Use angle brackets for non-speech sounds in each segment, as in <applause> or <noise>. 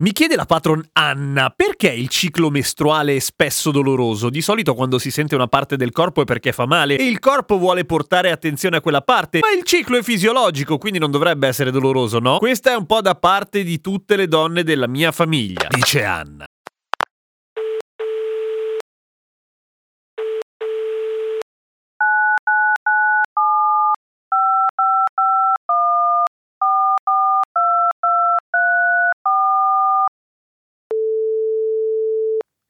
Mi chiede la patron Anna perché il ciclo mestruale è spesso doloroso. Di solito quando si sente una parte del corpo è perché fa male e il corpo vuole portare attenzione a quella parte, ma il ciclo è fisiologico, quindi non dovrebbe essere doloroso, no? Questa è un po' da parte di tutte le donne della mia famiglia, dice Anna.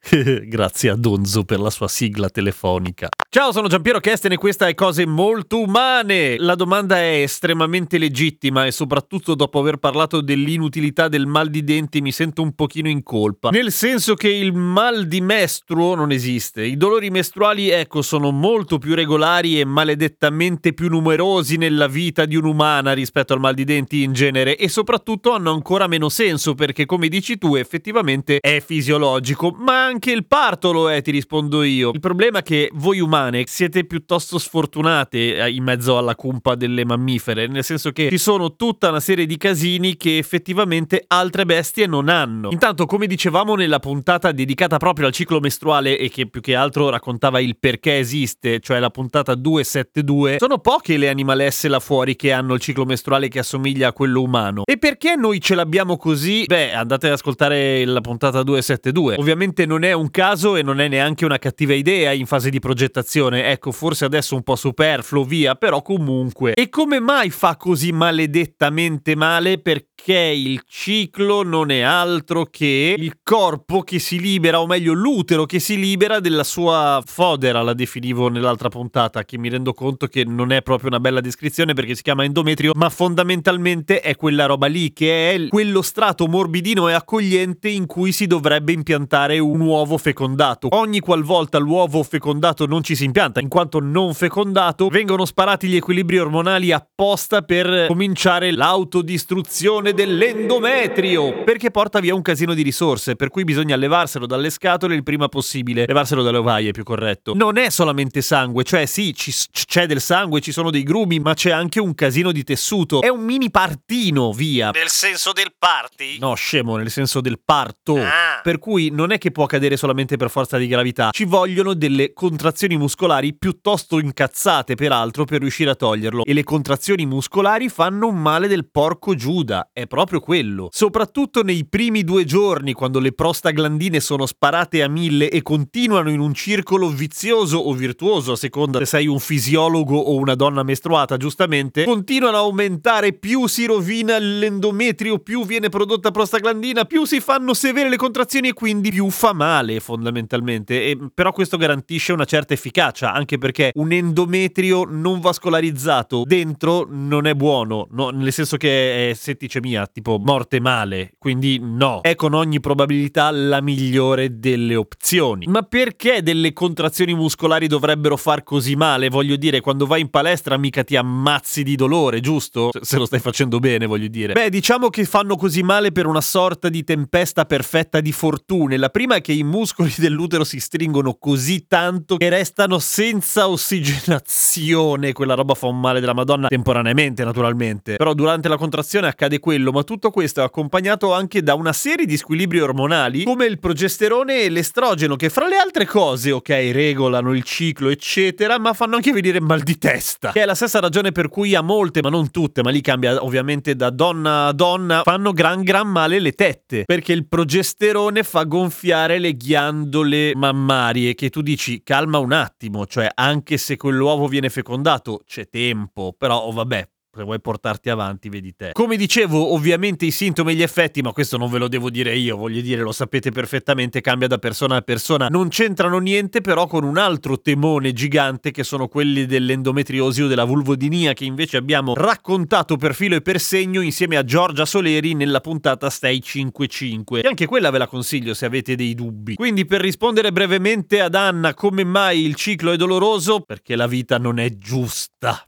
<laughs> Grazie a Donzo per la sua sigla telefonica. Ciao, sono Giampiero Kesten e questa è Cose Molto Umane. La domanda è estremamente legittima e soprattutto dopo aver parlato dell'inutilità del mal di denti mi sento un pochino in colpa. Nel senso che il mal di mestruo non esiste. I dolori mestruali, ecco, sono molto più regolari e maledettamente più numerosi nella vita di un'umana rispetto al mal di denti in genere e soprattutto hanno ancora meno senso perché come dici tu effettivamente è fisiologico, ma anche il parto lo è, ti rispondo io. Il problema è che voi umane siete piuttosto sfortunate eh, in mezzo alla cumpa delle mammifere, nel senso che ci sono tutta una serie di casini che effettivamente altre bestie non hanno. Intanto, come dicevamo nella puntata dedicata proprio al ciclo mestruale e che più che altro raccontava il perché esiste, cioè la puntata 272, sono poche le animalesse là fuori che hanno il ciclo mestruale che assomiglia a quello umano. E perché noi ce l'abbiamo così? Beh, andate ad ascoltare la puntata 272. Ovviamente non è un caso e non è neanche una cattiva idea in fase di progettazione ecco, forse adesso un po' superfluo, via, però comunque. E come mai fa così maledettamente male? Perché il ciclo non è altro che il corpo che si libera, o meglio l'utero che si libera della sua fodera, la definivo nell'altra puntata, che mi rendo conto che non è proprio una bella descrizione perché si chiama endometrio, ma fondamentalmente è quella roba lì che è quello strato morbidino e accogliente in cui si dovrebbe impiantare un uovo fecondato. Ogni qualvolta l'uovo fecondato non ci si impianta, in quanto non fecondato, vengono sparati gli equilibri ormonali apposta per cominciare l'autodistruzione dell'endometrio, perché porta via un casino di risorse, per cui bisogna levarselo dalle scatole il prima possibile, levarselo dalle ovaie più corretto. Non è solamente sangue, cioè sì, ci, c'è del sangue, ci sono dei grumi, ma c'è anche un casino di tessuto. È un mini partino, via. Nel senso del party? No, scemo, nel senso del parto. Ah. Per cui non è che può accadere solamente per forza di gravità, ci vogliono delle contrazioni muscolari piuttosto incazzate peraltro per riuscire a toglierlo. E le contrazioni muscolari fanno male del porco Giuda, è proprio quello. Soprattutto nei primi due giorni quando le prostaglandine sono sparate a mille e continuano in un circolo vizioso o virtuoso a seconda se sei un fisiologo o una donna mestruata giustamente, continuano a aumentare. Più si rovina l'endometrio, più viene prodotta prostaglandina, più si fanno severe le contrazioni e quindi più fa male fondamentalmente. E, però questo garantisce una certa efficacia, anche perché un endometrio non vascolarizzato dentro non è buono, no? nel senso che è setticemia, tipo morte male, quindi no, è con ogni probabilità la migliore delle opzioni. Ma perché delle contrazioni muscolari dovrebbero far così male? Voglio dire, quando vai in palestra mica ti ammazzi di dolore, giusto? Se lo stai facendo bene, voglio dire. Beh, diciamo che fanno così male per una sorta di tempesta perfetta di fortune. La prima è che i muscoli dell'utero si stringono così tanto che restano senza ossigenazione, quella roba fa un male della Madonna temporaneamente naturalmente, però durante la contrazione accade quello, ma tutto questo è accompagnato anche da una serie di squilibri ormonali come il progesterone e l'estrogeno che fra le altre cose, ok, regolano il ciclo eccetera, ma fanno anche venire mal di testa, che è la stessa ragione per cui a molte, ma non tutte, ma lì cambia ovviamente da donna a donna, fanno gran gran male le tette, perché il progesterone fa gonfiare le ghiandole mammarie che tu dici calma un attimo cioè anche se quell'uovo viene fecondato c'è tempo, però oh, vabbè, se vuoi portarti avanti, vedi te. Come dicevo, ovviamente i sintomi e gli effetti, ma questo non ve lo devo dire io, voglio dire, lo sapete perfettamente, cambia da persona a persona. Non c'entrano niente però con un altro temone gigante che sono quelli dell'endometriosi o della vulvodinia che invece abbiamo raccontato per filo e per segno insieme a Giorgia Soleri nella puntata Stay 55. E anche quella ve la consiglio se avete dei dubbi. Quindi per rispondere brevemente ad Anna come mai il ciclo è doloroso, perché la vita non è giusta.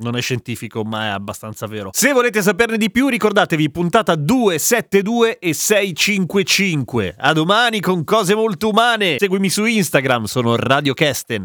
Non è scientifico, ma è abbastanza vero. Se volete saperne di più, ricordatevi puntata 272 e 655. A domani con cose molto umane. Seguimi su Instagram, sono Radio Kesten.